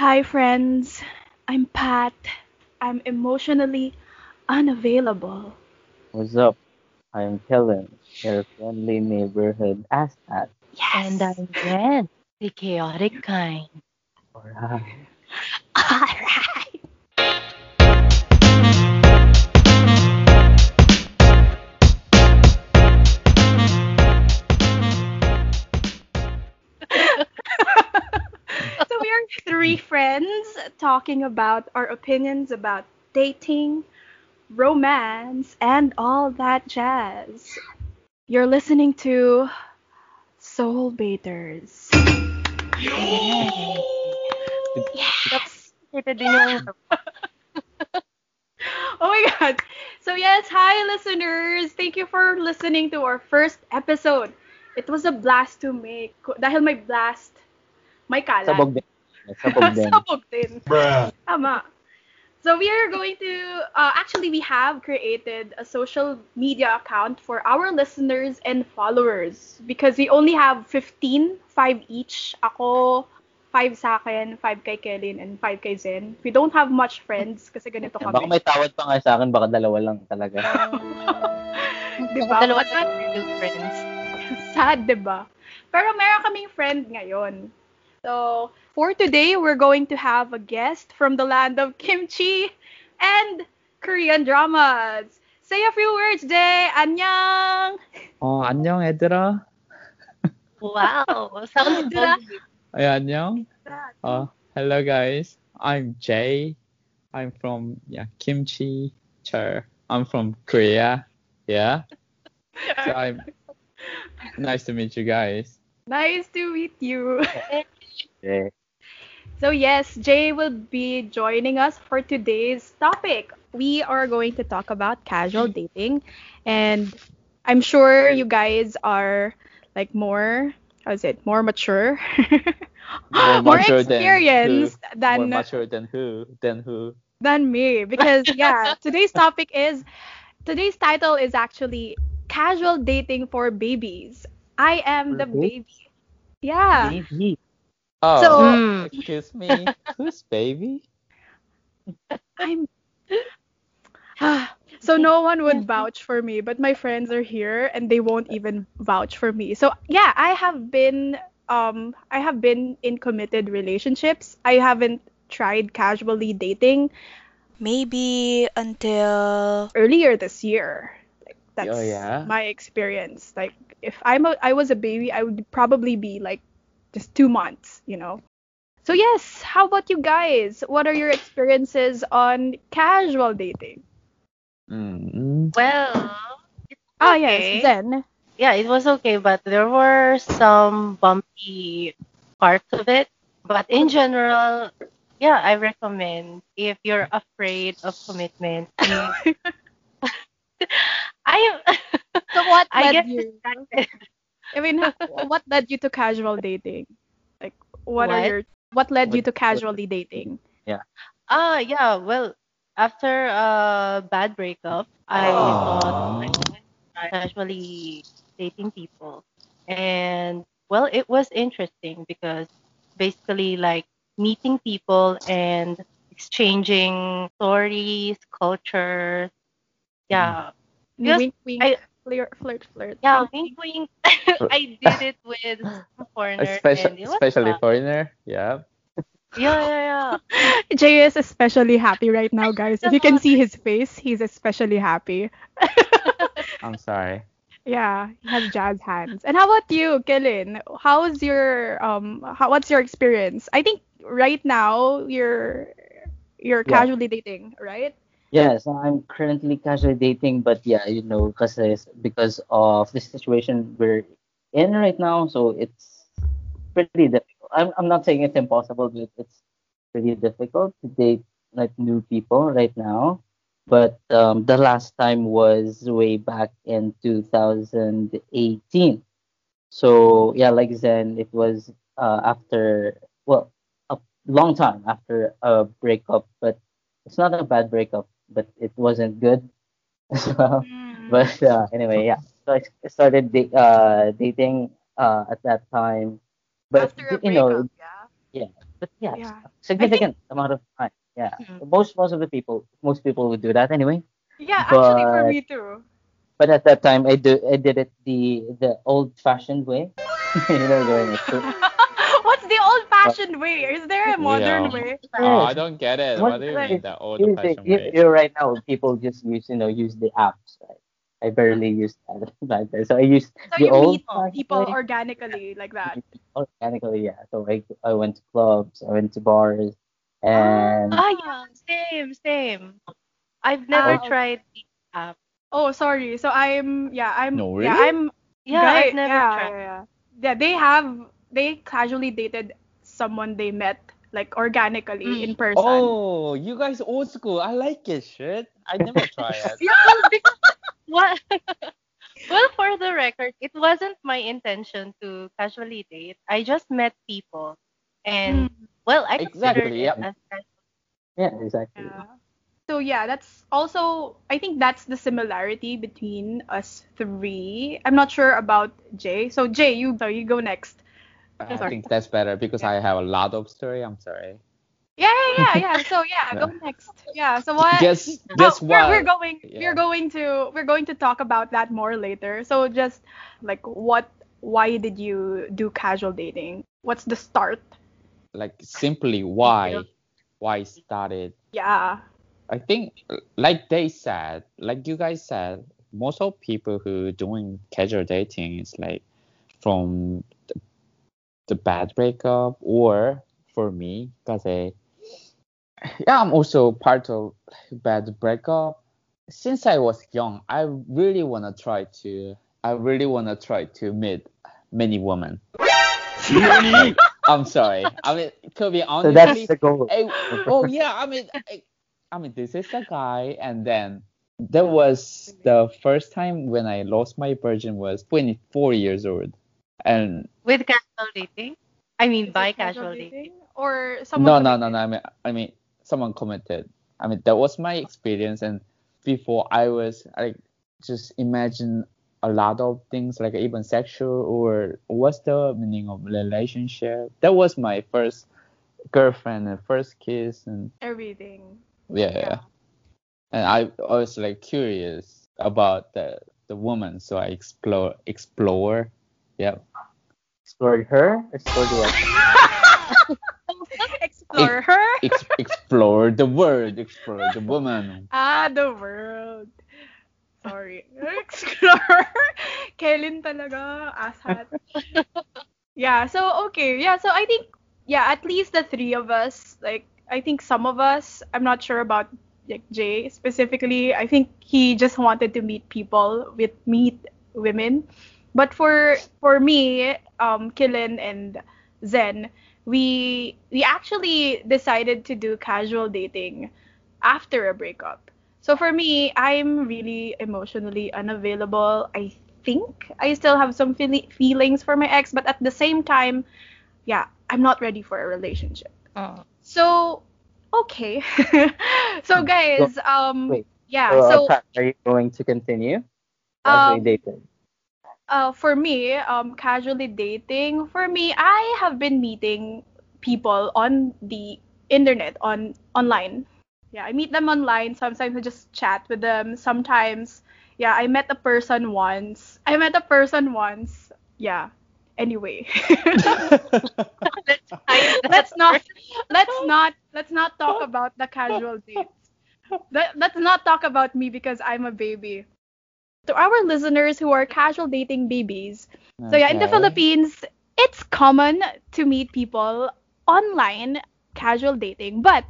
Hi, friends. I'm Pat. I'm emotionally unavailable. What's up? I'm Kellen, your friendly neighborhood asshat. And I'm Jen, the chaotic kind. Alright. Friends talking about our opinions about dating, romance, and all that jazz. You're listening to Soul Baiters. Yes. Ito din yung Oh my god. So yes, hi listeners. Thank you for listening to our first episode. It was a blast to make. Dahil may blast, may kalat. Sabog din. Sabog din. Sabog din. Tama. So we are going to, uh, actually we have created a social media account for our listeners and followers because we only have 15, 5 each. Ako, 5 sa akin, 5 kay Kellen, and 5 kay Zen. We don't have much friends kasi ganito Baka kami. may tawad pa nga sa akin, baka dalawa lang talaga. diba? dalawa But na real friends. Sad, diba? Pero meron kaming friend ngayon. So, for today, we're going to have a guest from the land of kimchi and Korean dramas. Say a few words, Day. Annyeong. 어, 안녕 얘들아. Wow! Sounds Diba? good. 예, 안녕. Uh, hello guys. I'm Jay. I'm from yeah, Kimchi. Chur. I'm from Korea. Yeah. So I'm nice to meet you guys. Nice to meet you. Okay. So yes, Jay will be joining us for today's topic. We are going to talk about casual dating, and I'm sure you guys are like more, how is it, more mature, More more mature than experienced More mature than who? Than who? than me because yeah, today's topic is today's title is actually casual dating for babies. I am the For baby. Yeah. Baby. Oh, So- Hmm. excuse me. Who's baby? I'm so no one would vouch for me, but my friends are here and they won't even vouch for me. So yeah, I have been um I have been in committed relationships. I haven't tried casually dating maybe until earlier this year. Like that's Oh, yeah? my experience. Like if I'm a, I was a baby, I would probably be like just 2 months, you know. So yes, how about you guys? What are your experiences on casual dating? Mm. Well, it's Ah okay. yes, Zen. Yeah, it was okay, but there were some bumpy parts of it. But in general, yeah, I recommend if you're afraid of commitment. I am. So what I led get you? distracted. I mean, what led you to casual dating? Like, what, are your what led you to casually dating? Yeah. Ah, yeah. Well, after a bad breakup, I thought I was casually dating people, and well, it was interesting because basically like meeting people and exchanging stories, cultures. Yeah, Because wink, wink, I- flirt, flirt, flirt. yeah. Wink, wink. I did it with some foreigners, Especially, and especially foreigner. Yeah. Yeah, yeah, yeah. Jay is especially happy right now, guys. If you can see his face, he's especially happy. I'm sorry. Yeah, he has jazz hands. And how about you, Kellen? How's your um how, what's your experience? I think right now you're you're Yeah. casually dating, right? Yes, I'm currently casually dating, but yeah, you know, kasi because of the situation we're in right now, so it's pretty difficult. I'm I'm not saying it's impossible, but it's pretty difficult to date like new people right now. But um, the last time was way back in 2018. So yeah, like Zen, it was uh, after well a long time after a breakup, but it's not a bad breakup, but it wasn't good as well. But uh, anyway, yeah. So I started da- uh, dating uh, at that time, but After a you know, breakup, yeah. But yeah, Yeah. significant amount of time. Yeah. Mhm. Most most of the people most people would do that anyway. Yeah, actually for me too. But at that time, I do I did it the the old-fashioned way. you know, going like, so- What's the old-fashioned way? Is there a modern Yeah. way? Oh, I don't get it. What- What do you like- mean the old fashioned way? you right now people just use you know use the apps. Right? I barely use that back then, so I used So the you old meet people way. organically like that. organically. Yeah, so I I went to clubs, I went to bars, and Ah, yeah, same, same. I've never Ah, tried the app. Oh, sorry. So I'm yeah, I'm No, yeah, really? I'm Yeah, guy- I've never yeah, tried. Yeah, yeah. Yeah, they have they casually dated someone they met like organically Mm. in person. Oh, you guys old school. I like it, shit. I never try it. Yeah, well, because, what? well, for the record, it wasn't my intention to casually date. I just met people, and Mm, well, I Exactly, it yep. as casual. yeah, exactly. yeah. So yeah, that's also I think that's the similarity between us three. I'm not sure about Jay. So Jay, you so you go next. I Sorry. think that's better because I have a lot of story. I'm sorry. Yeah, yeah, yeah, yeah. So yeah, go next. Yeah. So what? Guess Oh, guess we're, we're going Yeah. we're going to we're going to talk about that more later. So just like what why did you do casual dating? What's the start? Like simply why why started. Yeah. I think like they said, like you guys said, most of people who doing casual dating is like from the, the bad breakup or for me because I yeah I'm also part of bad breakup. Since I was young, I really wanna try to I really wanna try to meet many women. I'm sorry. I mean to be So honest, that's the goal. I, oh yeah, I mean, I, I mean, this is the guy, and then that was the first time when I lost my virgin was 24 years old, and with casual dating. I mean, Is by casual dating. Or no, someone no, no, no. I mean, I mean, someone commented. I mean, that was my experience, and before I was like just imagine a lot of things like even sexual or what's the meaning of relationship. That was my first girlfriend and first kiss and everything. yeah, yeah. and I, I was like curious about the the woman so i explore explore yeah Explore her, explore the what? Explore her. Ex- explore the world explore the woman Ah, the world. Sorry. Explore. Kellen talaga. Ashat. yeah, so okay. Yeah, so I think, yeah, at least the three of us, like, I think some of us, I'm not sure about like Jay specifically. I think he just wanted to meet people, with meet women. But for for me, um, Kellen and Zen, we we actually decided to do casual dating after a breakup. So for me, I'm really emotionally unavailable. I think I still have some feel- feelings for my ex, but at the same time, yeah, I'm not ready for a relationship. Oh. So, okay. so guys, um Wait. yeah, So, so are you going to continue? As Um, we dated. Uh, for me, um, casually dating, for me, I have been meeting people on the internet, on online. Yeah, I meet them online. Sometimes I just chat with them. Sometimes, yeah, I met a person once. I met a person once. Yeah. Anyway. Let's let's not let's not let's not talk about the casual dates. Let, let's not talk about me because I'm a baby. To our listeners who are casual dating babies, so yeah, in the Philippines, it's common to meet people online casual dating, but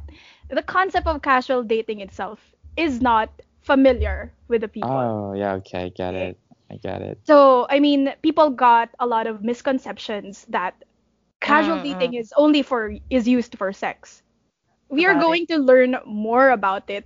the concept of casual dating itself is not familiar with the people. oh yeah okay i get it i get it So, I mean, people got a lot of misconceptions that casual Mm, dating is only for is used for sex. We are About it. going to learn more about it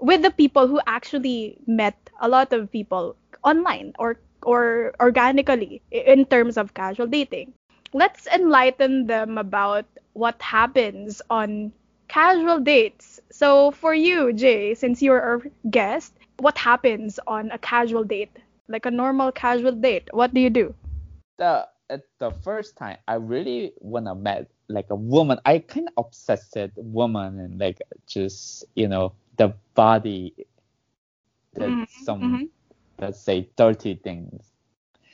with the people who actually met a lot of people online or or organically in terms of casual dating. Let's enlighten them about what happens on casual dates. So for you, Jay, since you're our guest, what happens on a casual date? Like a normal casual date, what do you do? the at the first time i really wanna met like a woman. I kind of obsessed with woman and like just you know the body. That Mhm, some mhm. let's say dirty things.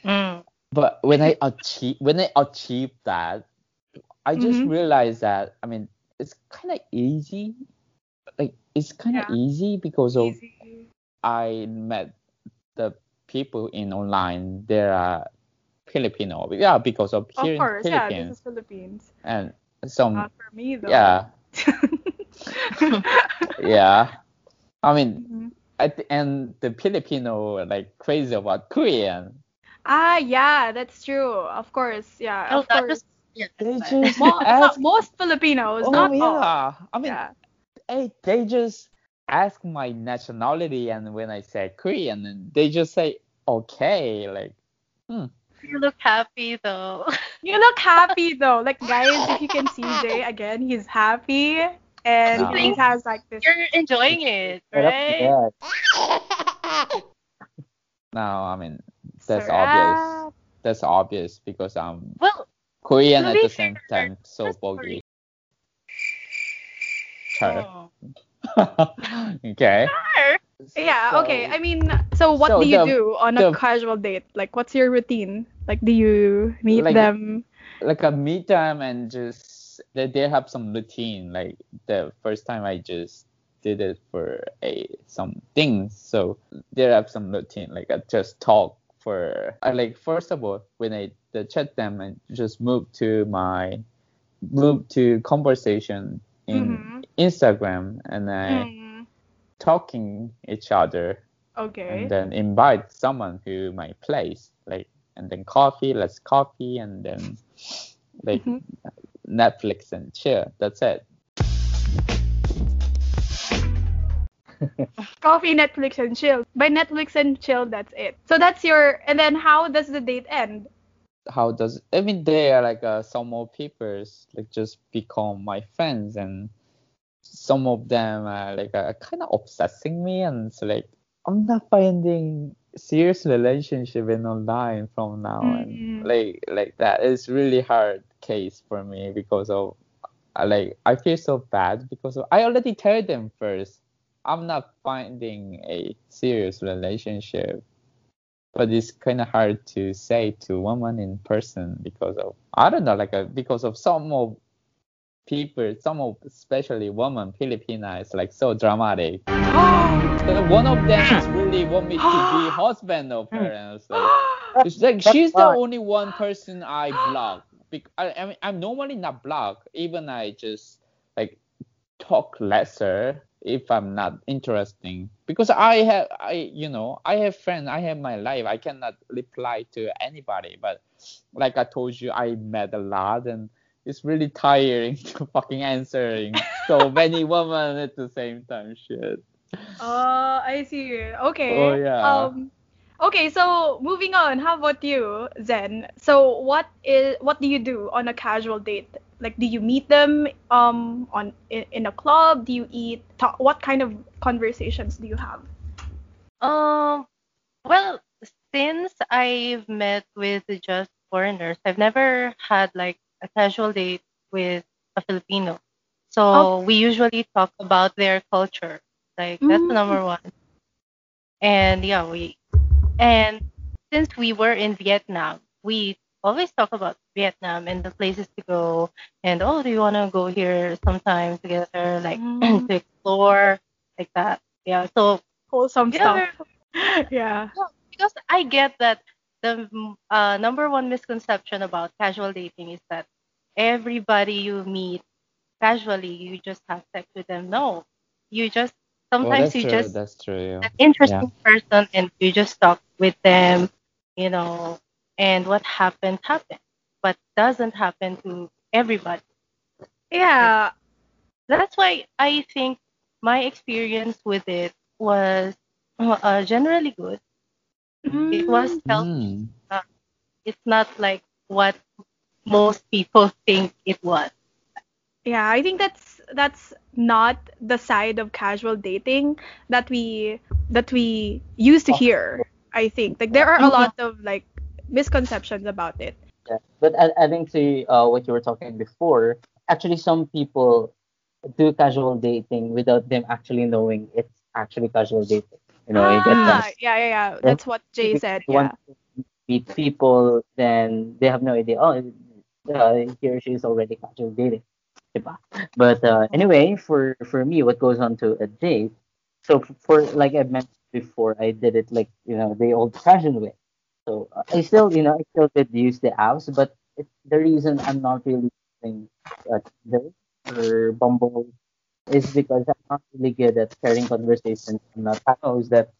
Mm. But when I achieve when I achieve that, I just Mhm. realized that I mean it's kind of easy. Like it's kind of Yeah. easy because of Easy. I met the people in online. There are Filipino, yeah, because of Of here in course, yeah, Philippines this is Philippines. and some Not for me though. yeah yeah. I mean. At the the Filipino like crazy about Korean. Ah, yeah, that's true. Of course, yeah, No, of course. just yeah, They just Mo- ask. most Filipinos, Oh not all. yeah. I mean, Yeah. hey, they just ask my nationality, and when I say Korean, and they just say okay, like You look happy though. You look happy though. Like guys, if you can see Jay again, he's happy and No. he has like this. You're enjoying it, Right up to right? that. now, I mean, that's Sarap. obvious. That's obvious because I'm Well, Korean at be the same fair, time, so just for bogey. Sure. oh. okay. Sure. Yeah, So- okay. I mean, so what so do you the- do on a casual date? Like, what's your routine? Like, do you meet Like- them? like a meet them and just they, they have some routine. Like the first time I just did it for a some things, so they have some routine. Like I just talk for I like first of all when I the chat them and just move to my move to conversation in Mhm. Instagram and I Mm, talking each other okay. and then invite someone to my place like and then coffee let's coffee and then like Mhm. Netflix and chill that's it Coffee, Netflix, and chill. By Netflix and chill, that's it. So that's your. And then how does the date end? how does i mean they are like uh, some more people's like just become my friends and some of them are like uh, kind of obsessing me and it's like i'm not finding serious relationship in online from now Mm. and like like that is really hard case for me because of like i feel so bad because of, i already told them first i'm not finding a serious relationship but it's kind of hard to say to women in person because of I don't know like uh because of some of people some of especially women Filipina is like so dramatic. One of them is really want me to be husband of her like it's like she's the only one person I block. I, I mean I'm normally not block even I just like talk lesser if I'm not interesting because I have I you know I have friends I have my life I cannot reply to anybody but like I told you I met a lot and it's really tiring to fucking answering so many women at the same time shit Oh, I see. Okay. Oh, yeah. Um, okay, so moving on. How about you, Zen? So what is what do you do on a casual date? Like, do you meet them um on in, in a club? Do you eat? Talk, what kind of conversations do you have? Um, well, since I've met with just foreigners, I've never had like a casual date with a Filipino. So Oh. we usually talk about their culture. Like that's the Mm. number one. And yeah, we and since we were in Vietnam, we always talk about Vietnam and the places to go and oh, do you want to go here sometime together like Mm. to explore like that. Yeah. So Wholesome yeah, stuff. yeah. because I get that the uh, number one misconception about casual dating is that everybody you meet casually, you just have sex with them. No, you just sometimes that's you true just that's true yeah. an interesting person and you just talk with them, you know, and what happened happened, but doesn't happen to everybody. Yeah. That's why I think my experience with it was uh, generally good. It was Mm. healthy. Mm. it's not like what most people think it was. Yeah, I think that's that's not the side of casual dating that we that we used to hear. I think like there are a lot of like misconceptions about it. Yeah. But I, adding to uh, what you were talking before, actually, some people do casual dating without them actually knowing it's actually casual dating. You know, you get Ah, that. yeah, yeah, yeah. That's what Jay If said. Yeah. meet people, then they have no idea. Oh, uh, he or she is already casual dating. Diba? But uh, anyway, for for me, what goes on to a date? So for like I mentioned before, I did it like you know the old-fashioned way. So uh, I still you know I still did use the apps, but the reason I'm not really using uh, or Bumble is because I'm not really good at sharing conversations. I'm not knows that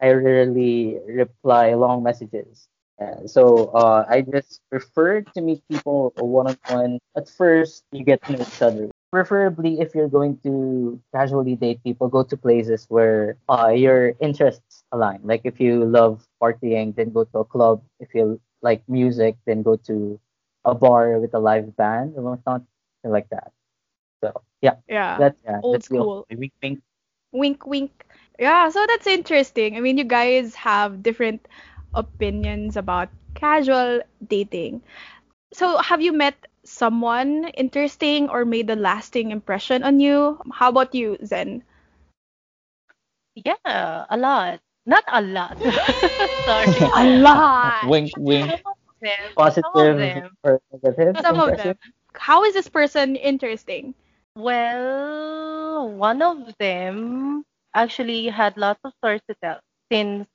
I rarely reply long messages. Uh, so uh, I just prefer to meet people one on one. At first, you get to know each other. Preferably, if you're going to casually date people, go to places where uh, your interests align. Like if you love partying, then go to a club. If you like music, then go to a bar with a live band or whatnot, something like that. So yeah, Yeah. that's yeah, Old that's school. wink wink. Wink, wink. Yeah, so that's interesting. I mean, you guys have different opinions about casual dating. So, have you met someone interesting or made a lasting impression on you? How about you, Zen? Yeah, a lot. Not a lot. Sorry. A lot. Wink, wink. Some of them. Positive or negative Some of them. How is this person interesting? Well, one of them actually had lots of stories to tell since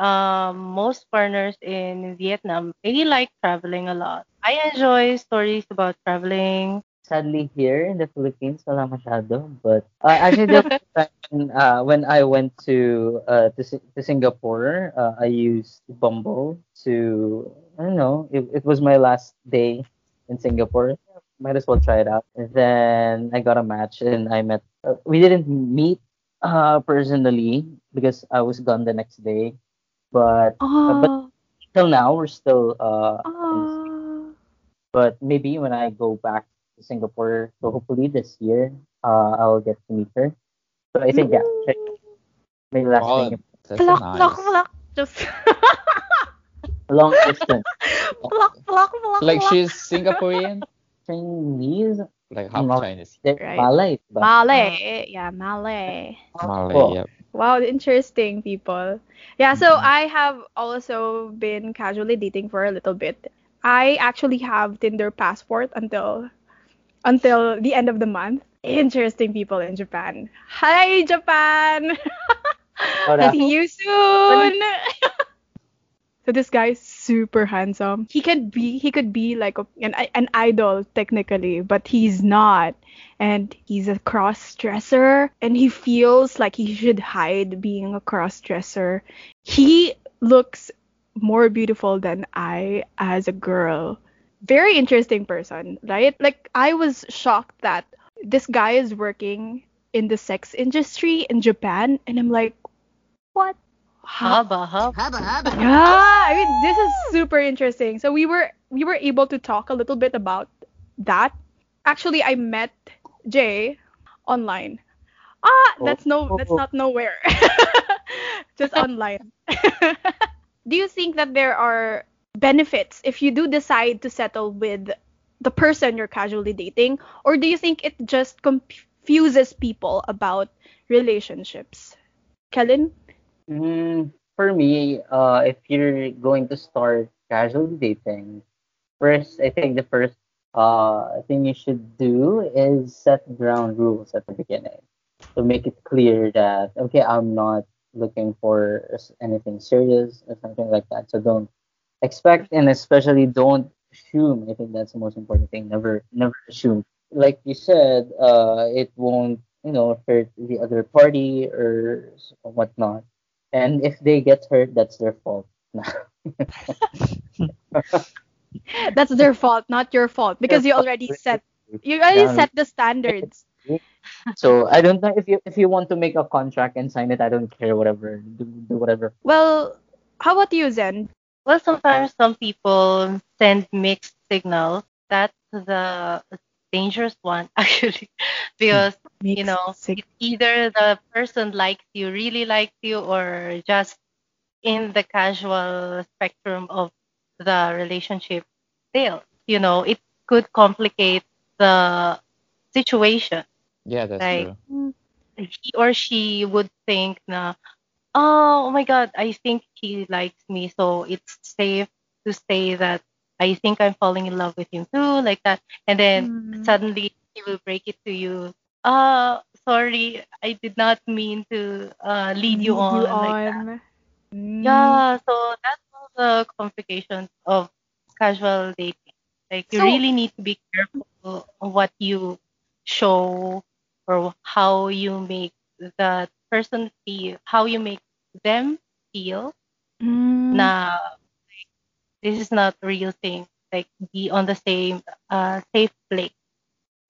um, most foreigners in Vietnam really like traveling a lot. I enjoy stories about traveling. sadly here in the Philippines, wala masyado. But uh, actually, there was a time when, uh, when I went to uh, to, to Singapore, uh, I used Bumble to I don't know. It, it was my last day in Singapore. Might as well try it out. And then I got a match, and I met. Uh, we didn't meet uh, personally because I was gone the next day. But uh, but Oh, till now, we're still uh, friends. oh. but maybe when I go back to Singapore, so hopefully this year, uh, I'll get to meet her. So I think yeah, maybe last Oh, thing, that's Pluck, nice. pluck, pluck. Just long distance pluck, pluck, pluck. Like pluck. she's Singaporean, Chinese, like half Chinese. Right. Malay, but Malay. Yeah, Malay. Malay, Oh. yep. Wow, interesting people. Yeah, so Mhm. I have also been casually dating for a little bit. I actually have Tinder passport until until the end of the month. Interesting people in Japan. Hi Japan. See you soon. so this guy is super handsome. He could be he could be like a, an an idol technically, but he's not. And he's a cross dresser and he feels like he should hide being a cross dresser. He looks more beautiful than I as a girl. Very interesting person, right? Like I was shocked that this guy is working in the sex industry in Japan and I'm like, what? How? Haba, haba. Yeah, I mean this is super interesting. So we were we were able to talk a little bit about that. Actually, I met Jay online. Ah, that's no that's Oh. not nowhere. Just online. do you think that there are benefits if you do decide to settle with the person you're casually dating or do you think it just confuses people about relationships? Kellen? Mm, for me, uh, if you're going to start casually dating, first, I think the first uh thing you should do is set ground rules at the beginning to make it clear that okay, I'm not looking for anything serious or something like that. So don't expect and especially don't assume. I think that's the most important thing. Never, never assume. Like you said, uh, it won't you know hurt the other party or whatnot. And if they get hurt, that's their fault. That's their fault, not your fault, because you already set you already Yeah. set the standards. So I don't know if you if you want to make a contract and sign it. I don't care. Whatever, do, do whatever. Well, how about you, Zen? Well, sometimes some people send mixed signals. That's the dangerous one, actually, because you know it's either the person likes you, really likes you, or just in the casual spectrum of the relationship. still, you know, it could complicate the situation. Yeah, that's Like, true. He or she would think na, oh, oh my God, I think he likes me, so it's safe to say that I think I'm falling in love with him too, like that. And then Mm. suddenly he will break it to you. Uh, sorry, I did not mean to uh, lead you on. like that. Mm. Yeah, so that's all the complications of casual dating. Like you So- really need to be careful of what you show or how you make that person feel, how you make them feel Mm. na like, this is not a real thing. Like be on the same uh safe place.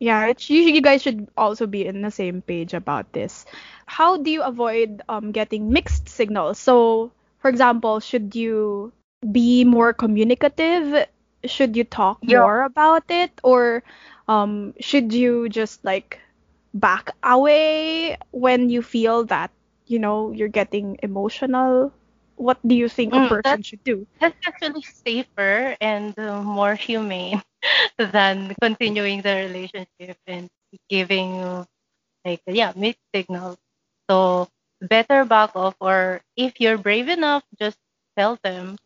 Yeah, it's you, you guys should also be in the same page about this. How do you avoid um, getting mixed signals? So, for example, should you be more communicative? Should you talk Yeah. more about it? Or um, should you just like back away when you feel that, you know, you're getting emotional? What do you think a Mm, person that's- should do? That's actually safer and uh, more humane than continuing the relationship and giving uh, like yeah mixed signals. So better back off, or if you're brave enough, just tell them.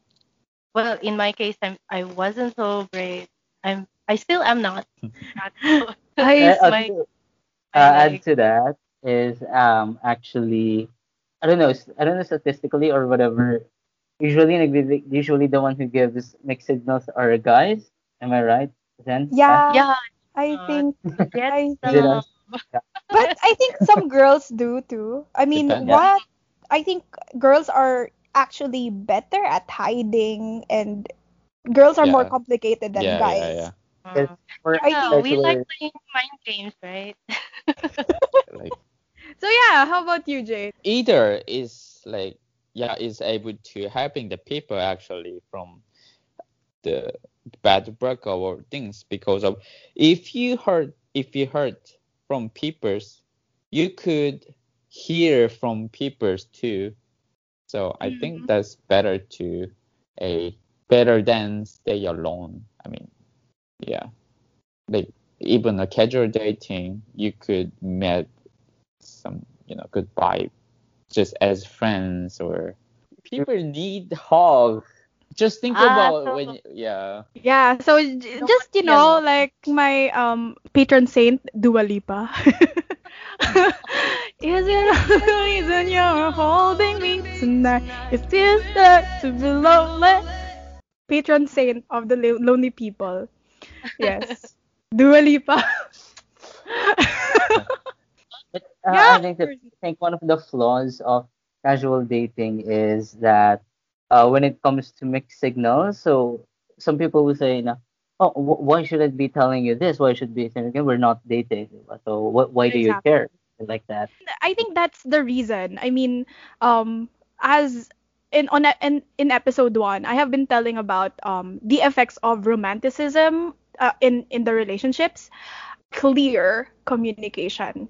Well, in my case, I'm I wasn't so brave. I'm I still am not. I- That's Uh, my- uh, my, uh, add to that is um actually I don't know s- I don't know statistically or whatever. Usually, nagbibig- usually the one who gives mixed signals are guys. Am I right? Then Yeah, yeah, I uh, think get I Is it? But I think some girls do too. I mean, Depends. what I think girls are actually better at hiding and girls are more complicated than Yeah, guys. yeah, Yes. uh, yeah, think- we like playing mind games, right? Like So yeah, how about you, Jay? either is like yeah is able to helping the people actually from the bad breakup or things because of if you heard if you heard from people's you could hear from people's too so i Mhm. think that's better to a better than stay alone i mean yeah like even a casual dating you could met some you know good vibe just as friends or people need hugs just think Ah, about so- when yeah Yeah, so just you know, no. like my um patron saint Dua Lipa. Is it the reason you're holding me tonight? Is this that to be lonely? Patron saint of the lo- lonely people. Yes, Dua Lipa. Uh, Yeah, I think that I think one of the flaws of casual dating is that uh, when it comes to mixed signals, so some people will say, na, "Oh, wh- why should I be telling you this? Why should be saying again? We're not dating. So what? Why do you care?" Like that. I think that's the reason. I mean, um, as in on in in episode one, I have been telling about um the effects of romanticism uh, in in the relationships, clear communication.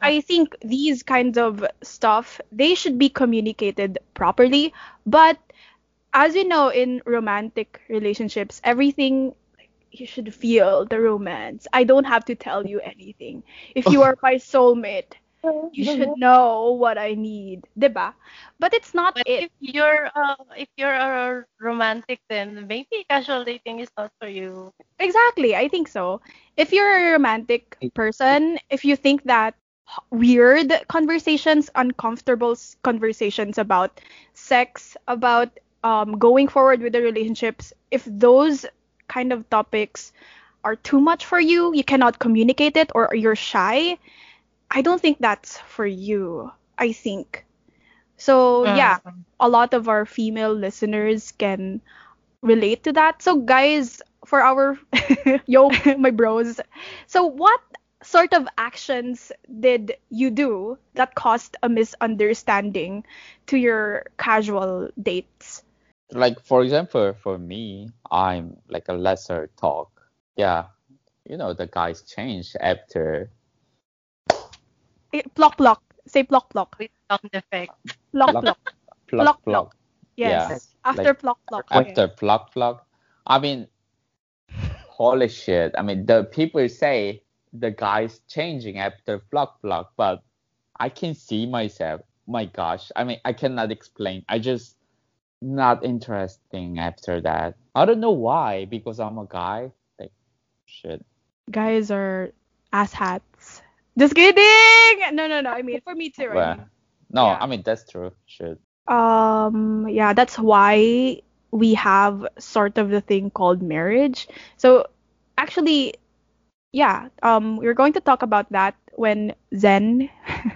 I think these kinds of stuff they should be communicated properly, but as you know in romantic relationships, everything you should feel the romance. I don't have to tell you anything. If you are my soulmate, you should know what I need, diba? But it's not But it. if you're uh, if you're a romantic, then maybe casual dating is not for you. Exactly, I think so. If you're a romantic person, if you think that h- weird conversations, uncomfortable conversations about sex, about um, going forward with the relationships, if those kind of topics are too much for you, you cannot communicate it, or you're shy, I don't think that's for you. I think. So, yeah, Mm. a lot of our female listeners can relate to that. So guys, for our yo my bros, so what sort of actions did you do that caused a misunderstanding to your casual dates? like for example for me i'm like a lesser talk yeah you know the guys change after Eh, Plock plock. Say plock plock. With sound effect. Plock Plock. plock. pluck Plock, pluck Yes. Yeah, After like plock plock. after pluck pluck i mean holy shit. I mean, the people say the guy's changing after Flock Flock, but I can see myself. My gosh, I mean, I cannot explain. I just not interesting after that. I don't know why, because I'm a guy. Like, shit. Guys are ass hats. Just kidding. No, no, no. I mean, for me too. Well, I mean, no, Yeah. I mean that's true. Shit. um, yeah, that's why we have sort of the thing called marriage. So, actually, yeah, um, we're going to talk about that when Zen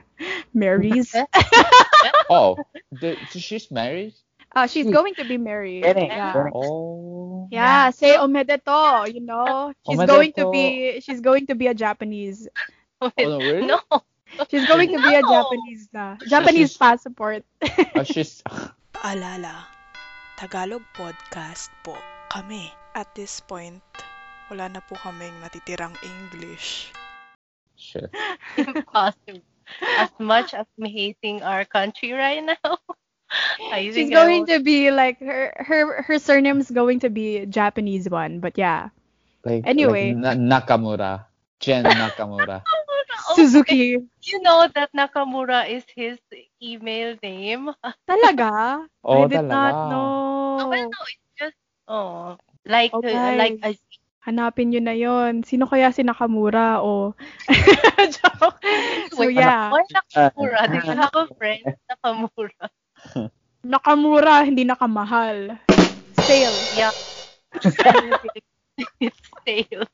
marries. Oh, the, so she's married. Uh, she's She's going to be married. getting- Yeah. getting- Oh. Yeah, say omedeto, you know. She's going to be she's going to be a Japanese. Oh no, really? No. She's going to be a Japanese na. Japanese she's- passport. Oh, she's. Paalala, Tagalog podcast po kami. At this point, wala na po kaming natitirang English. Shit. Impossible. As much as I'm hating our country right now, I She's going to be like her her her surname's going to be Japanese one, but yeah. Like, Anyway. like Na- Nakamura. Jen Nakamura. Oh, Suzuki. You know that Nakamura is his email name. Talaga? Oh, I did not talaga. know. Oh, well, no, it's just oh, like Oh, uh, like a Hanapin nyo na yon. Sino kaya si Nakamura o Joke. So Wait, yeah, Why Nakamura? Do you have a friend Nakamura? Nakamura hindi nakamahal. Sale. Yeah. it's stale.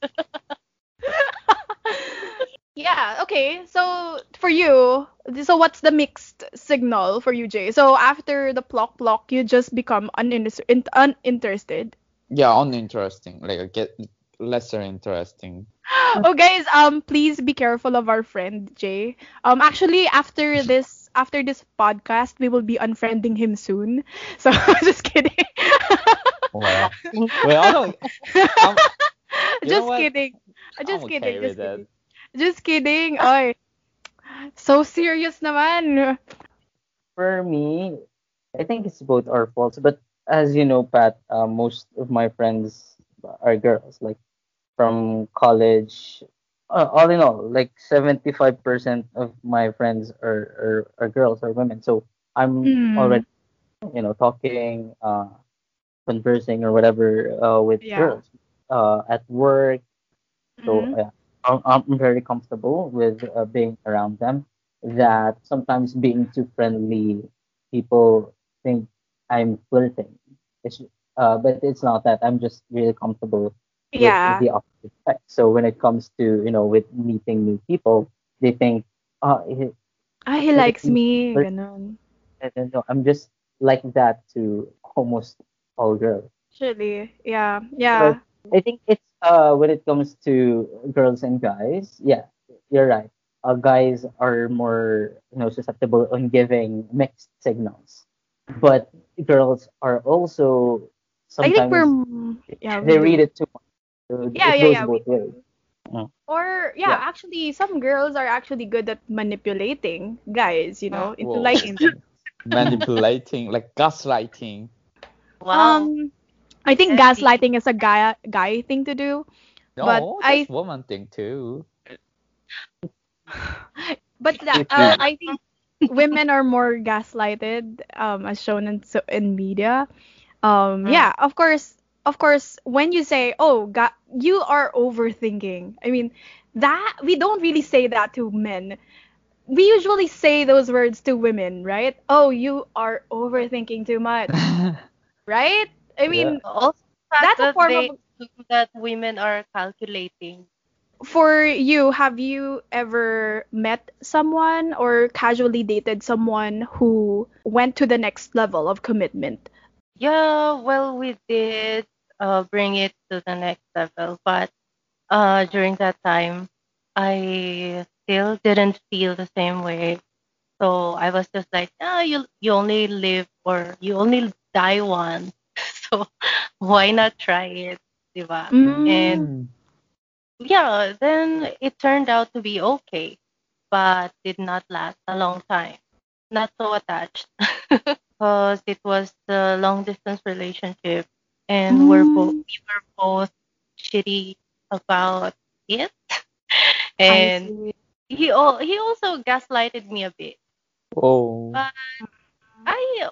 Yeah, okay. So for you, so what's the mixed signal for you, Jay? So after the block block, you just become uninter- in- uninterested. Yeah, uninteresting. Like, I get lesser interesting. oh guys, um please be careful of our friend Jay. Um actually after this after this podcast, we will be unfriending him soon. So just kidding. Well, well, I don't. I'm, just kidding. Just I'm kidding. okay with just that. kidding. Just kidding. Oy. So serious naman. For me, I think it's both our faults. But as you know, Pat, uh, most of my friends are girls. Like from college, uh, all in all, like 75% of my friends are, are, are girls or women. So I'm Hmm. already, you know, talking, uh, conversing or whatever uh, with Yeah. girls uh, at work. So Mhm. yeah, I'm, I'm very comfortable with uh, being around them. That sometimes being too friendly, people think I'm flirting. It's, uh, but it's not that. I'm just really comfortable Yeah. the opposite sex. So when it comes to you know with meeting new people, they think, oh, he, Ah, he likes me. I don't know, I'm just like that to almost all girls. Actually, yeah. Yeah. I think it's uh when it comes to girls and guys, yeah, you're right. Uh, guys are more you know susceptible on giving mixed signals, but girls are also sometimes I think we're yeah. they read it too much. So Yeah, it yeah, yeah. both ways. do. Or yeah, Yeah. actually, some girls are actually good at manipulating guys. You know, into Whoa. liking them. Manipulating, like gaslighting. Wow. Um, I think That's gaslighting is a guy guy thing to do. No, But I- that's woman thing too. But that, uh, I think women are more gaslighted, um, as shown in so in media. Um, Mm. yeah, of course, of course, when you say, "Oh, God, you are overthinking," I mean, that we don't really say that to men. We usually say those words to women, right? Oh, you are overthinking too much, right? I mean, also, that's a form they of that women are calculating. for you, have you ever met someone or casually dated someone who went to the next level of commitment? Yeah, well, we did uh, bring it to the next level, but uh, during that time, I still didn't feel the same way. So I was just like, ah, you you only live or you only die once, so why not try it, diba? Mm. And yeah, then it turned out to be okay, but did not last a long time. Not so attached because it was the long distance relationship and we're both Mm. we were both shitty about it. and he al- he also gaslighted me a bit. Oh. But I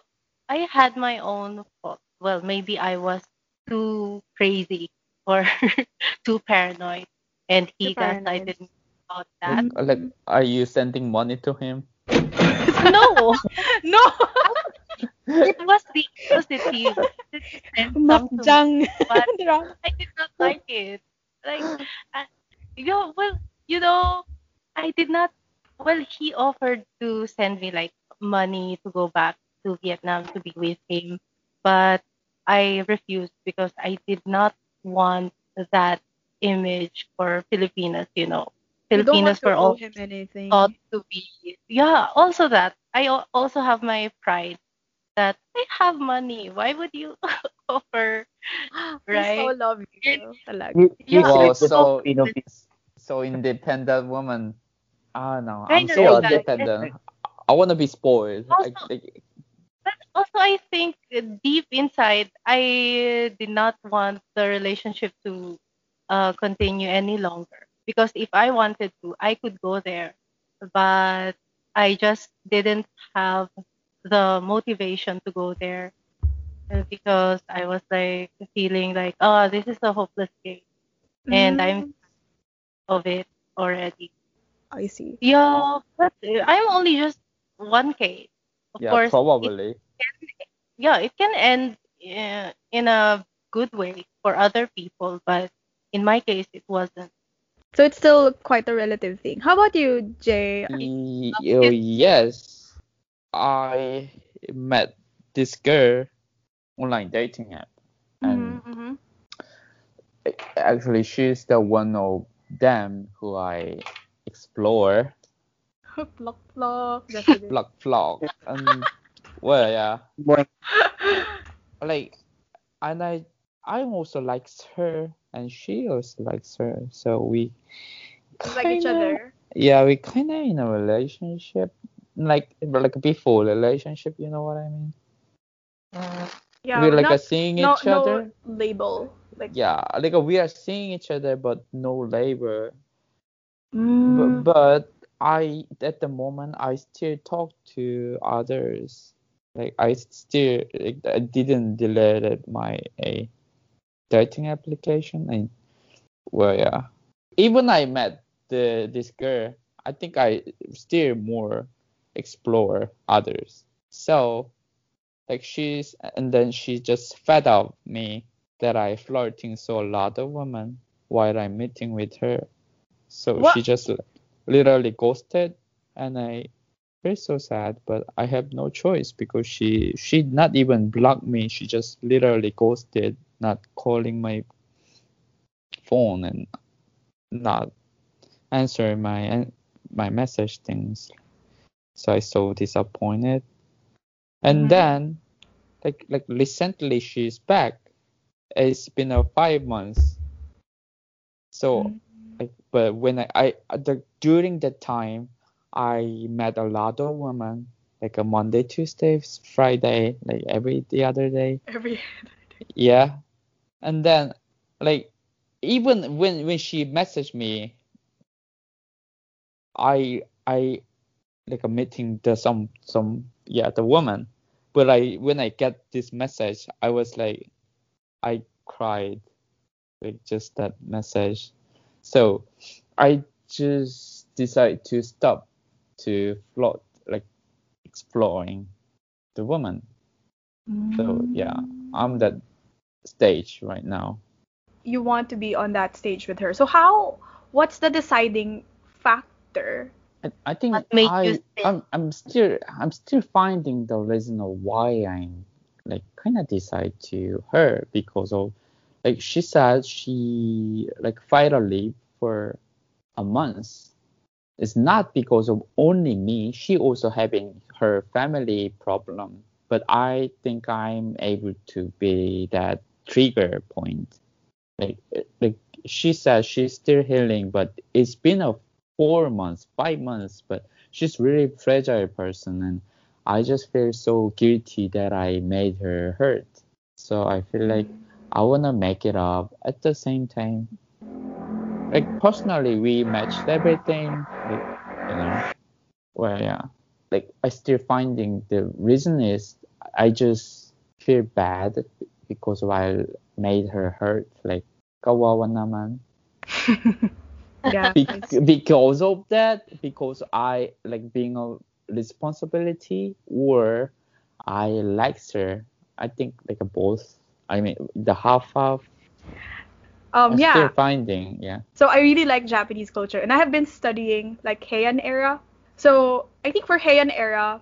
I had my own fault. Well, maybe I was too crazy or too paranoid, and he Too paranoid. gaslighted me about that. Like, like, are you sending money to him? no, No! it was the opposite. He wanted to send some Makjang. but I did not like it. Like, uh, you know, well, you know, I did not. Well, he offered to send me like money to go back to Vietnam to be with him, but I refused because I did not want that image for Filipinas. You know, You don't want were all him anything. thought to be. Yeah, also that I also have my pride that I have money. Why would you offer? We so love you. Talaga. You, you Yeah. Wow, sleep so- So independent woman. Ah no, I'm so like independent. I wanna be spoiled. Like, Also- like, But also, I think uh, deep inside, I did not want the relationship to uh, continue any longer. Because if I wanted to, I could go there. But I just didn't have the motivation to go there. Because I was like feeling like, oh, this is a hopeless case. And I'm of it already. I see. Yeah, but uh, I'm only just one case. Of yeah, course, it probably. yeah, it can end uh, in a good way for other people, but in my case, it wasn't. So it's still quite a relative thing. How about you, Jay? Y- oh, yes, I met this girl online dating app, and Mm-hmm. actually she's the one of them who I explore, Plok, plok. That's it. block, vlog, and well, yeah, like, and I, I also likes her, and she also likes her, so we Just like each other. Yeah, we kind of in a relationship, like like before relationship. You know what I mean? Yeah. We're like not, a seeing no, each other. no label. Like Yeah, like we are seeing each other, but no labor. Mm. But, but I at the moment I still talk to others. Like I still like, I didn't delete my a dating application and well yeah. Even I met the this girl, I think I still more explore others. So like she's and then she just fed up me that I flirting so a lot of women while I'm meeting with her. So What? she just literally ghosted and I feel so sad but I have no choice because she she not even blocked me she just literally ghosted not calling my phone and not answering my my message things so I so disappointed and Mhm. then like like recently she's back it's been a five months so Mm. like but when I, I the during that time I met a lot of women like a Monday, Tuesday, Friday, like every the other day. Every. Yeah. And then like even when when she messaged me I I like a meeting the some some yeah the woman. But I when I get this message I was like I cried like just that message. So I just decided to stop to float like exploring the woman. So yeah I'm that stage right now You want to be on that stage with her. So how? What's the deciding factor? I, I think What I, I'm, I'm still I'm still finding the reason of why I'm like kind of decide to her because of like she said she like fight a leave for a month. It's not because of only me. She also having her family problem, but I think I'm able to be that trigger point. Like like she says she's still healing, but it's been a four months, five months, but she's really fragile person and I just feel so guilty that I made her hurt. So I feel like I wanna make it up at the same time. like personally we matched everything. Like, you know, well yeah, like I still finding the reason is I just feel bad because I made her hurt. Like kawawa naman. Yeah. Be- because of that, because I like being a responsibility or I liked her. I think like a both. I mean the half half. Um, I'm yeah. still finding yeah. So I really like Japanese culture, and I have been studying like Heian era. So I think for Heian era,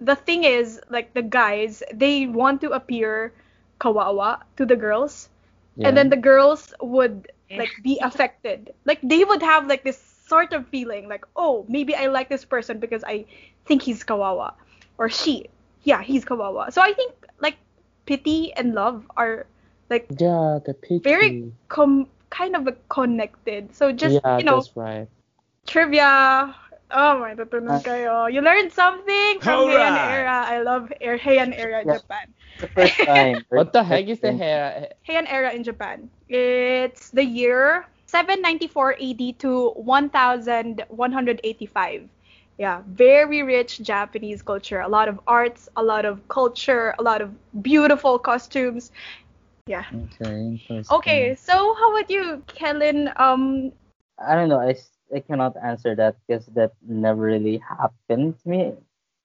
the thing is like the guys they want to appear kawawa to the girls, yeah. and then the girls would like be affected. Like they would have like this sort of feeling like, oh, maybe I like this person because I think he's kawawa, or she, yeah, he's kawawa. So I think like pity and love are like yeah the pity. very com- kind of connected. So just yeah, you know that's right. trivia. Oh my tutunog kayo. You learned something from Heian era. I love Air Heian era in Yeah. Japan. The first time. What the heck is the first hair? Heian era in Japan. It's the year 794 AD to 1185. Yeah, very rich Japanese culture. A lot of arts, a lot of culture, a lot of beautiful costumes. Yeah. Okay, interesting. Okay, so how about you, Kellen? Um, I don't know. I, s- I cannot answer that because that never really happened to me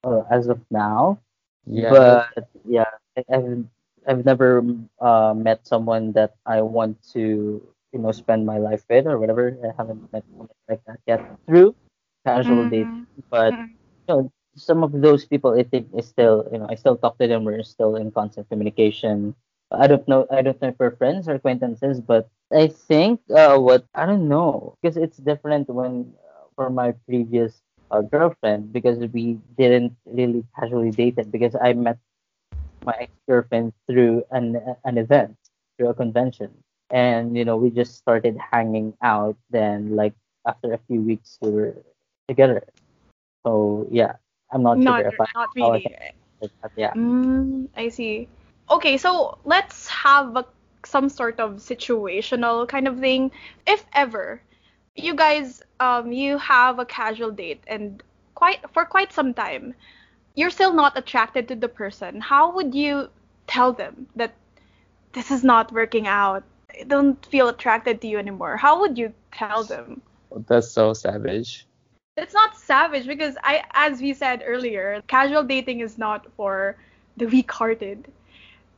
uh, as of now. Yeah. But yeah, I- I've I've never uh, met someone that I want to you know spend my life with or whatever. I haven't met someone like that yet through casual Mhm. dating. But Mhm. you know, some of those people I think is still you know I still talk to them. We're still in constant communication. I don't know. I don't know if we're friends or acquaintances, but I think uh, what I don't know because it's different when uh, for my previous uh, girlfriend because we didn't really casually dated because I met my ex girlfriend through an an event through a convention and you know we just started hanging out then like after a few weeks we were together so yeah I'm not not, sure if I not I really. can answer yeah Mm, I see. Okay, so let's have a, some sort of situational kind of thing. If ever you guys um you have a casual date and quite for quite some time you're still not attracted to the person, how would you tell them that this is not working out? I don't feel attracted to you anymore. How would you tell them? That's so savage. It's not savage because I as we said earlier, casual dating is not for the weak-hearted.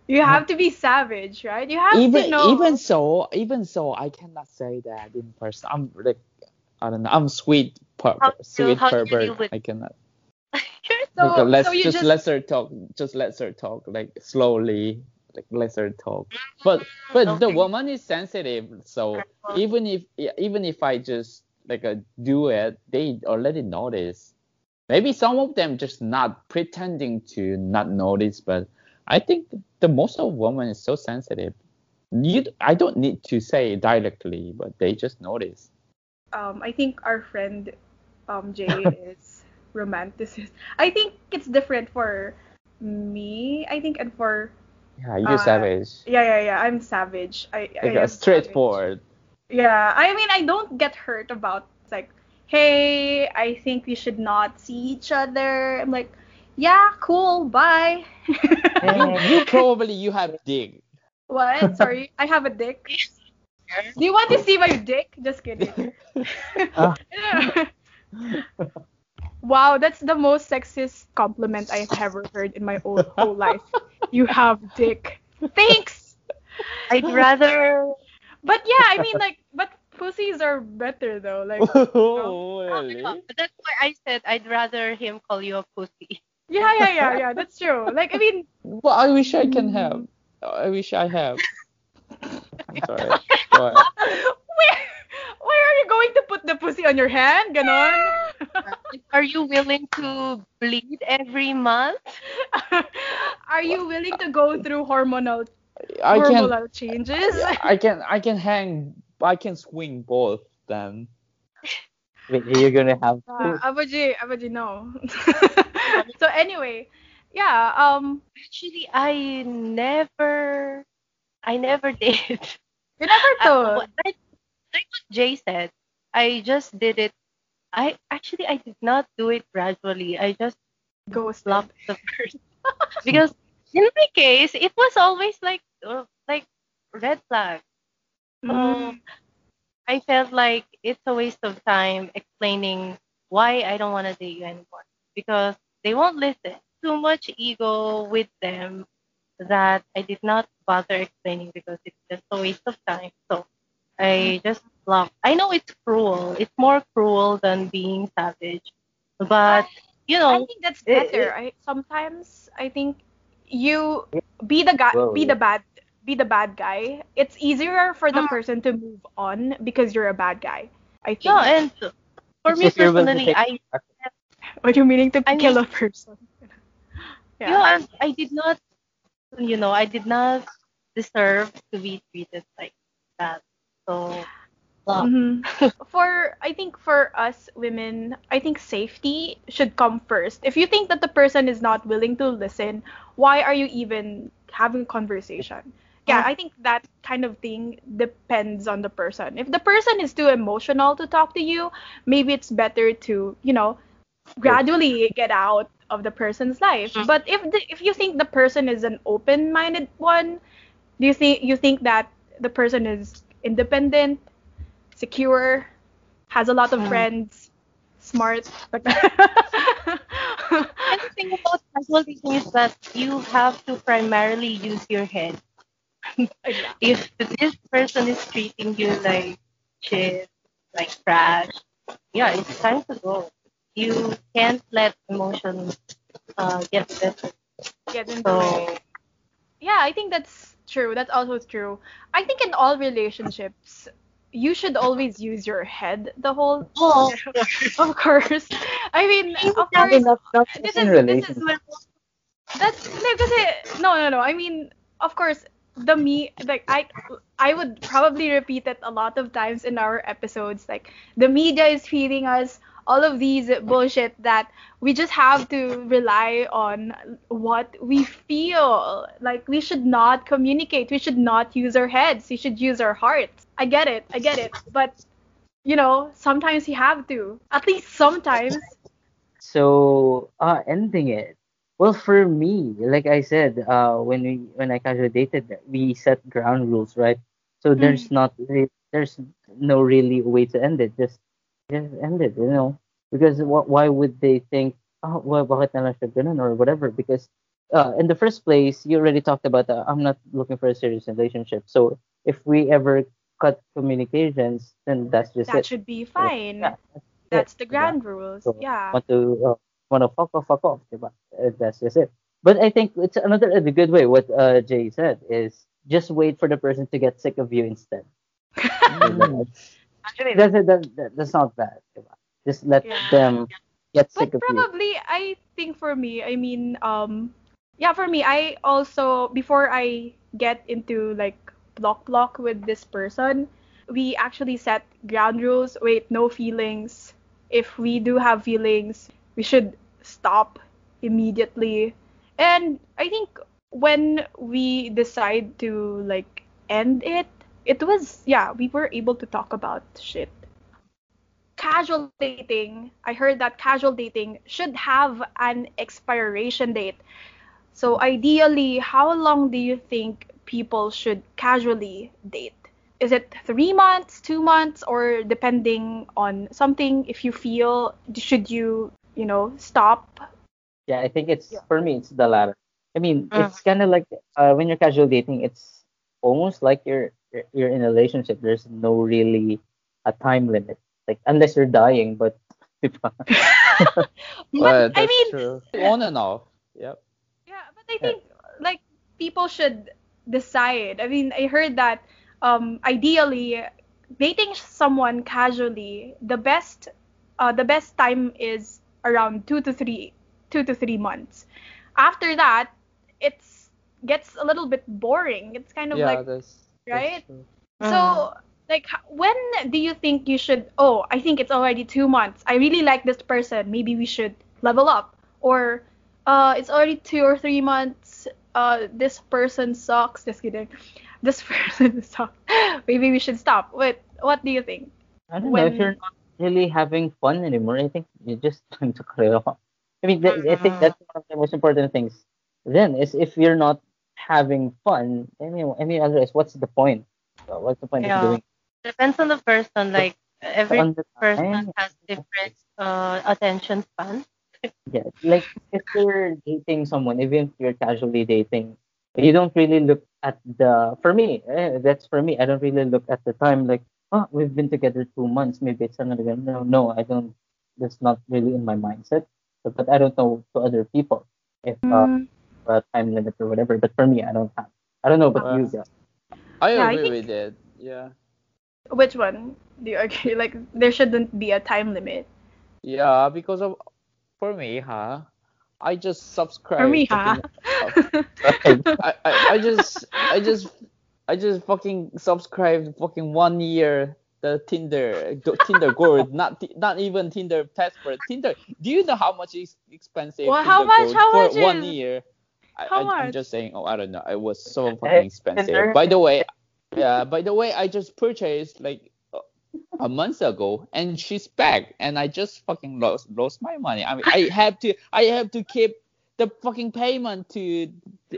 You have to be savage, right? You have even to know. even so, even so, I cannot say that in person. I'm like, I don't know. I'm sweet, per- How sweet how pervert. with- I cannot. so, Like, let's so you just, just let her talk. Just let her talk, like slowly, like let her talk. But but the woman is sensitive, so even if even if I just like uh, do it, they already notice. Maybe some of them just not pretending to not notice, but I think the most of women is so sensitive. You, I don't need to say directly, but they just notice. um, I think our friend um, Jay is romanticist. I think it's different for me. I think and for Yeah, you Uh, savage. yeah yeah yeah. I'm savage. I, I Like a straightforward. Yeah, I mean I don't get hurt about like, hey, I think we should not see each other. I'm like, yeah, cool, bye. You, you probably you have dick. What? Sorry, I have a dick. Do you want to see my dick? Just kidding. Ah. wow, that's the most sexist compliment I've ever heard in my whole, whole life. You have dick. Thanks. I'd rather But yeah, I mean like, but pussies are better though. Like, oh, really? That's why I said I'd rather him call you a pussy. Yeah, yeah, yeah, yeah. That's true. Like, I mean, Well, I wish I can have. I wish I have. I'm sorry. Go ahead. where, where are you going to put the pussy on your hand? Ganon. Are you willing to bleed every month? are you willing to go through hormonal I can. hormonal changes? I can. I can hang. I can swing both. Then. Wait, you're gonna have Uh, Abaji, Abaji, no. so anyway, yeah. Um, Actually, I never, I never did. you never told. what- I, like what Jay said, I just did it. I actually I did not do it gradually. I just Ghost blocked the person because in my case it was always like uh, like red flag. So Mm. I felt like it's a waste of time explaining why I don't want to date you anymore because they won't listen. Too much ego with them that I did not bother explaining because it's just a waste of time. So I just blocked. I know it's cruel. It's more cruel than being savage, but you know. I think that's it- better. I sometimes I think you be the guy, Well, be the bad, be the bad guy. It's easier for the Mm. person to move on because you're a bad guy. I think. yeah. And for It's me if you're personally, I What you meaning to I kill mean- a person? you know, I, I did not, you know, I did not deserve to be treated like that. So, block. Mhm. for I think for us women, I think safety should come first. If you think that the person is not willing to listen, why are you even having a conversation? Yeah, I think that kind of thing depends on the person. If the person is too emotional to talk to you, maybe it's better to, you know, gradually get out of the person's life. Mhm. But if the, if you think the person is an open-minded one, do you think you think that the person is independent, secure, has a lot of Mm. friends, smart? Like And the thing about casual dating is that you have to primarily use your head. If this person is treating you like shit, like trash, yeah, it's time to go. You can't let emotions uh, get better. Get into. So, Yeah, I think that's true. That's also true. I think in all relationships, you should always use your head the whole oh, of course. I mean, of course, not this is- this is- That's no, kasi no, no, no. I mean, of course, the me like I I would probably repeat it a lot of times in our episodes. Like the media is feeding us all of these bullshit that we just have to rely on what we feel. Like we should not communicate. We should not use our heads. We should use our hearts. I get it. I get it. But you know, sometimes you have to. At least sometimes. So, uh, ending it. Well, for me, like I said, uh, when we when I casually dated, we set ground rules, right? So there's not there's no really way to end it. Just just end it, you know? Because what why would they think, oh, well, bakit na lang siya ganun or whatever? Because uh, in the first place, you already talked about uh, I'm not looking for a serious relationship. So if we ever cut communications, then that's just That it. should be fine. Yeah, That's the it, diba? grand rules. So, Yeah. want to uh, want to fuck off, fuck off, diba? Uh, That's just it. But I think it's another the good way. What uh, Jay said is just wait for the person to get sick of you instead. Actually, that's. That, that, that's not bad. diba? Just let Yeah. them get But sick of you. But probably, I think for me, I mean, um, yeah, for me, I also before I get into like block block with this person, we actually set ground rules. Wait, no feelings. If we do have feelings, we should stop immediately. And I think when we decide to like end it, it was yeah, we were able to talk about shit casual dating, I heard that casual dating should have an expiration date. So ideally, how long do you think people should casually date? Is it three months, two months, or depending on something? If you feel, should you, you know, stop? Yeah, I think it's Yeah. for me. It's the latter. I mean, Mm. it's kind of like uh, when you're casual dating, it's almost like you're you're- you're in a relationship. There's no really a time limit, like unless you're dying. But Well, I mean- true. On and off. Yep. Yeah, but I think like people should decide. I mean, I heard that um ideally dating someone casually, the best uh the best time is around 2 to 3 2 to 3 months. After that, it's gets a little bit boring. It's kind of yeah, like that's, right? that's so like when do you think you should oh i think it's already two months. I really like this person. Maybe we should level up. Or uh it's already two or three months. Uh this person sucks. Just kidding. This person sucks. Maybe we should stop. Wait what do you think? I don't know. If you're not really having fun anymore. I think you're just trying to it off. I mean, th- I think Mhm. that's one of the most important things. Then is if you're not having fun, I mean, I mean, otherwise, what's the point? So what's the point Yeah. of doing? Depends on the person. Like every person has different uh, attention span. Yeah, like if you're dating someone, even if you're casually dating, you don't really look at the. For me, eh, that's for me. I don't really look at the time like, oh, we've been together two months. Maybe it's another. No, no, I don't. That's not really in my mindset. But, but I don't know to other people if uh, Mm, a time limit or whatever. But for me, I don't have. I don't know about you Uh, guys. I Yeah, I agree think- with it. Yeah. which one do you agree? Like there shouldn't be a time limit. Yeah, because of for me, huh? I just subscribe. For me, huh? I, I, I just I just I just fucking subscribed fucking one year the Tinder Tinder Gold, not not even Tinder Passport. Tinder. Do you know how much is expensive? Well, Tinder how much? Gold How for much one is- year? I, How I, I'm just saying. Oh, I don't know. It was so Eh, fucking expensive. Tinder- By the way, yeah. By the way, I just purchased like a month ago and she's back and I just fucking lost lost my money. I mean I have to I have to keep the fucking payment to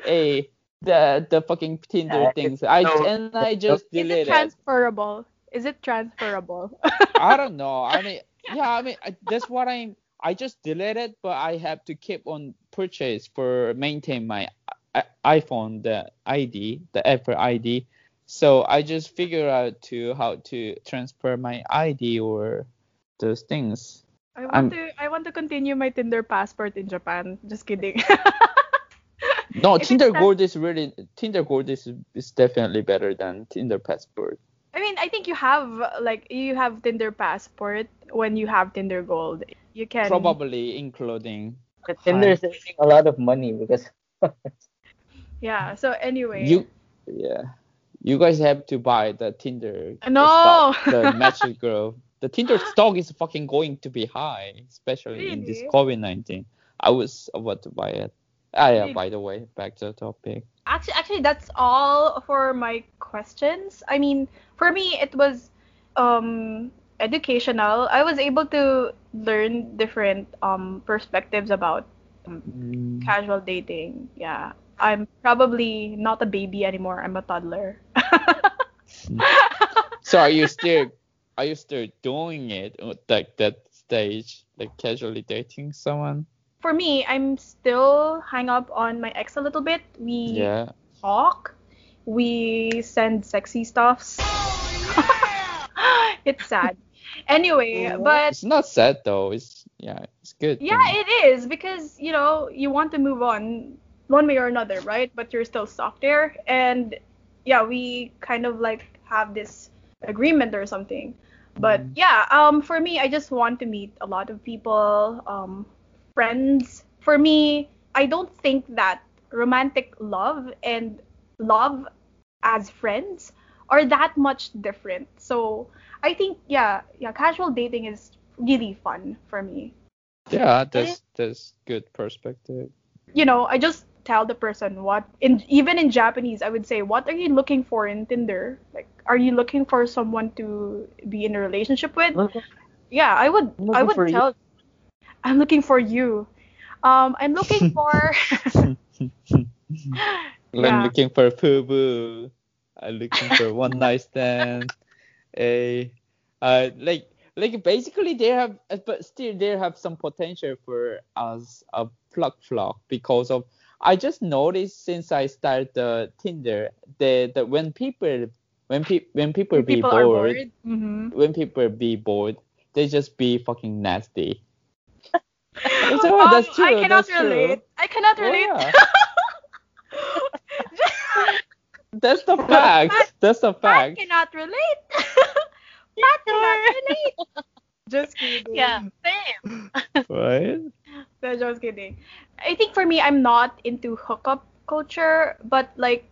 a the the fucking Tinder Yeah, things. I so- and I just Is it transferable? Is it transferable? I don't know. I mean yeah, I mean I, that's what I'm I just deleted but I have to keep on purchase for maintain my iPhone the ID, the Apple ID. So I just figure out to how to transfer my ID or those things. I I'm- want to I want to continue my Tinder passport in Japan. Just kidding. No, If Tinder Gold is really Tinder Gold is is definitely better than Tinder Passport. I mean, I think you have like you have Tinder passport when you have Tinder Gold. You can Probably including But Tinder is saving a lot of money because Yeah. So anyway. you yeah. You guys have to buy the Tinder No. stock, the Magic Girl. The Tinder stock is fucking going to be high, especially in this COVID nineteen. I was about to buy it. Ah yeah, by the way, back to the topic. Actually, actually, that's all for my questions. I mean, for me, it was um, educational. I was able to learn different um, perspectives about um, Mm, casual dating. Yeah, I'm probably not a baby anymore. I'm a toddler. So are you still are you still doing it like that stage, like casually dating someone? For me, I'm still hang up on my ex a little bit. We Yeah. talk. We send sexy stuffs. it's sad. Anyway, but It's not sad though. It's yeah, it's good. yeah, thing. it is because you know you want to move on one way or another, right? But you're still stuck there, and yeah, we kind of like have this agreement or something. But yeah, um, for me, I just want to meet a lot of people, um, friends. For me, I don't think that romantic love and love as friends are that much different. So I think yeah, yeah, casual dating is really fun for me. yeah, that's that's good perspective. You know, I just tell the person what in even in Japanese I would say, what are you looking for in Tinder? Like are you looking for someone to be in a relationship with? Look, Yeah, I would I'm I looking would tell you. I'm looking for you. Um I'm looking for I'm looking for fubu. I'm looking for one night stand. A uh like like basically they have uh, but still they have some potential for us a plug flock because of I just noticed since I started the Tinder that, that when people when pe- when people, be people bored, are bored. hmm when people be bored they just be fucking nasty. So, Um, that's true. I cannot that's true. relate. I cannot Oh, relate. yeah. That's the fact. That's the fact. I cannot relate. Pat cannot relate. Just kidding. Yeah, same. Right? No, just kidding. I think for me, I'm not into hookup culture, but like,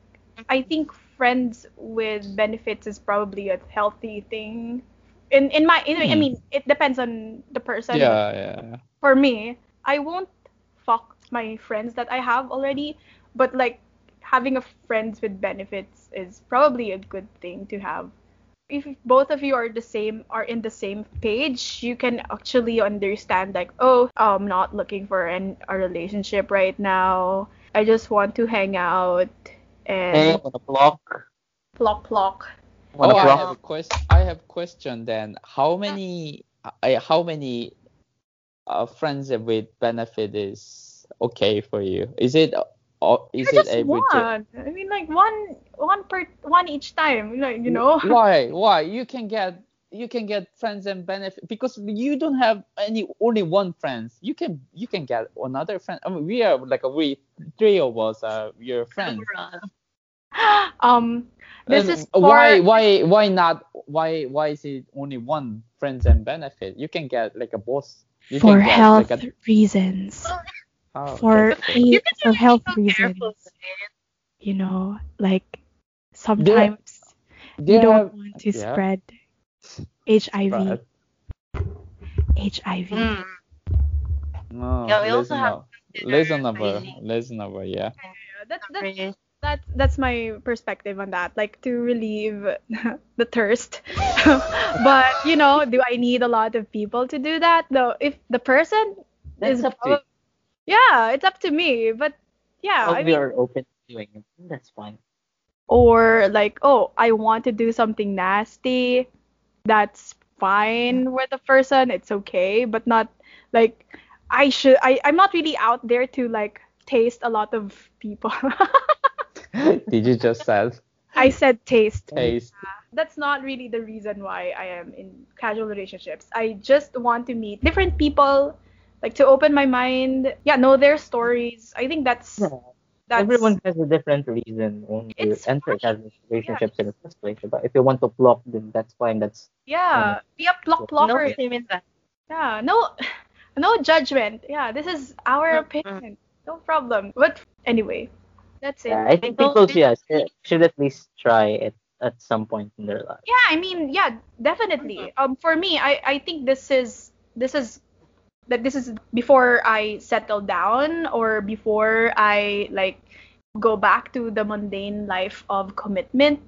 I think friends with benefits is probably a healthy thing. In in my, in, I Hmm. mean, it depends on the person. Yeah, yeah. For me, I won't fuck my friends that I have already, but like having a friends with benefits is probably a good thing to have. if both of you are the same are in the same page, you can actually understand like, oh, I'm not looking for an, a relationship right now. I just want to hang out and Hey, wanna block? plock plock. Wanna oh, I have a question. I have question then. How many? I how many uh, friends with benefit is okay for you? Is it? Uh, is You're it just able to? one. I mean, like one, one per, one each time. Like you know. Why? Why? You can get you can get friends and benefit because you don't have any only one friends. You can you can get another friend. I mean, we are like a we three of us are your friends. um, this And is for why why why not why why is it only one friends and benefit? You can get like a boss. You for can get health like a reasons. oh, For that's. You a- for health reasons. careful. You know, like sometimes They you don't have- want to yeah. spread HIV. But- HIV. Mm. No, Yeah, we also have listenable, consider listenable, listenable, yeah. Yeah, that's that's That's that's my perspective on that. Like to relieve the thirst. but you know, do I need a lot of people to do that? No. If the person That's is up to you. yeah, it's up to me. But yeah, As I we mean, are open to doing it, that's fine. or like, oh, I want to do something nasty. That's fine with the person. It's okay, but not like I should. I I'm not really out there to like taste a lot of people. Did you just say I said taste. taste? that's not really the reason why I am in casual relationships. I just want to meet different people, like to open my mind. Yeah, know their stories. I think that's Yeah. that's Everyone has a different reason when you enter fine. casual relationships in the first place. But if you want to block, then that's fine. That's yeah, be a block No blocker. shame in that. Yeah, no, no judgment. Yeah, this is our mm-hmm. opinion. No problem. But anyway, that's it. yeah, I think people this- yeah, should, should at least try it at some point in their life. Yeah, I mean, yeah, definitely. Um, for me, I I think this is this is that this is before I settle down or before I like go back to the mundane life of commitment.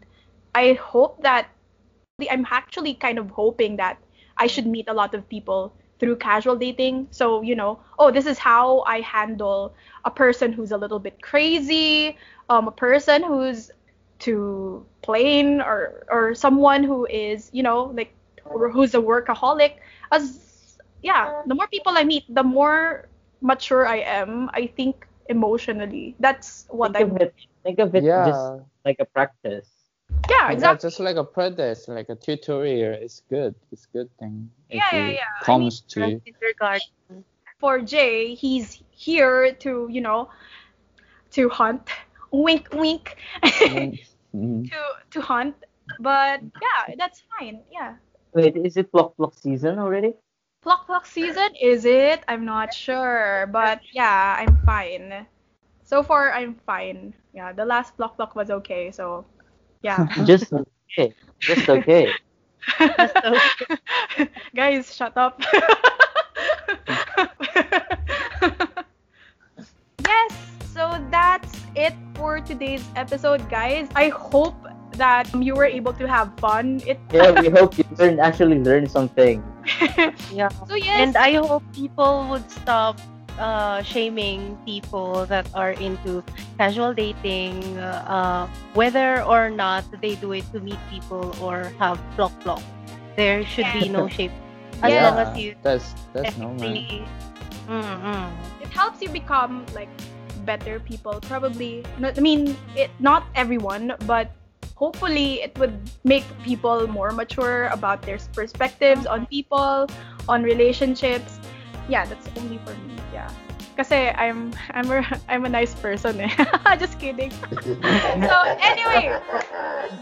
I hope that I'm actually kind of hoping that I should meet a lot of people through casual dating. So, you know, oh, this is how I handle a person who's a little bit crazy, um, a person who's too plain or or someone who is, you know, like who's a workaholic. As yeah, the more people I meet, the more mature I am, I think emotionally. That's what think I'm of it. Think of it Yeah. just like a practice. Yeah, Yeah, exactly. just like a practice, like a tutorial. It's good. It's good thing. if Yeah, yeah, it yeah. I Comes From to kindergarten. For Jay, he's here to, you know, to hunt. Wink, wink. Mhm. to to hunt. But yeah, that's fine. Yeah. Wait, is it block block season already? Pluck pluck season, is it? I'm not sure. But yeah, I'm fine. So far, I'm fine. Yeah, the last block block was okay. So yeah. Just okay. Just okay. Guys, shut up. yes, so that's it for today's episode, guys. I hope that you were able to have fun. It Yeah, we hope you learn actually learn something. Yeah. so yes. And I hope people would stop uh, shaming people that are into casual dating, uh, whether or not they do it to meet people or have block block. There should be no shame as Yeah. long as you That's that's normal. Technically. Mm-mm. it helps you become like better people probably. I mean it not everyone but hopefully it would make people more mature about their perspectives on people on relationships. Yeah that's only for me yeah. Kasi i'm i'm a, i'm a nice person eh. just kidding. So anyway.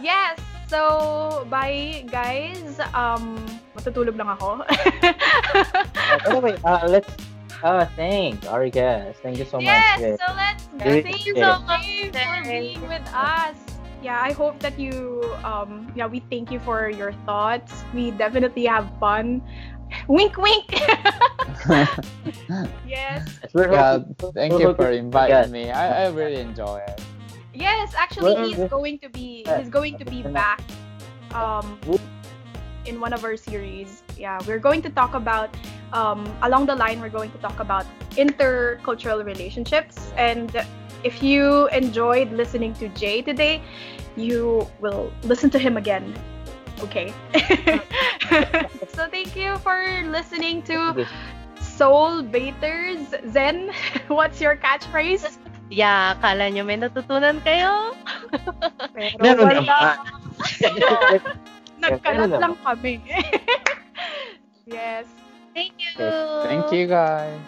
Yes. So bye guys. Um matutulog lang ako. Anyway, uh, let's uh thanks, our guest. Thank you so yes, much. Jay. so let's Really thank you so much for being with us. Yeah, I hope that you um yeah, we thank you for your thoughts. We definitely have fun. Wink wink. yes. Yeah, thank you for inviting me. I, I really enjoy it. Yes, actually he's going to be he's going to be back um in one of our series. Yeah, we're going to talk about um, along the line. We're going to talk about intercultural relationships, and if you enjoyed listening to Jay today, you will listen to him again. Okay. so thank you for listening to Soul Baiters. Zen, what's your catchphrase? Yeah, kala nyo may natutunan kayo? Pero Meron wala. naman. Nagkalat lang kami. yes. Thank you. Thank you guys.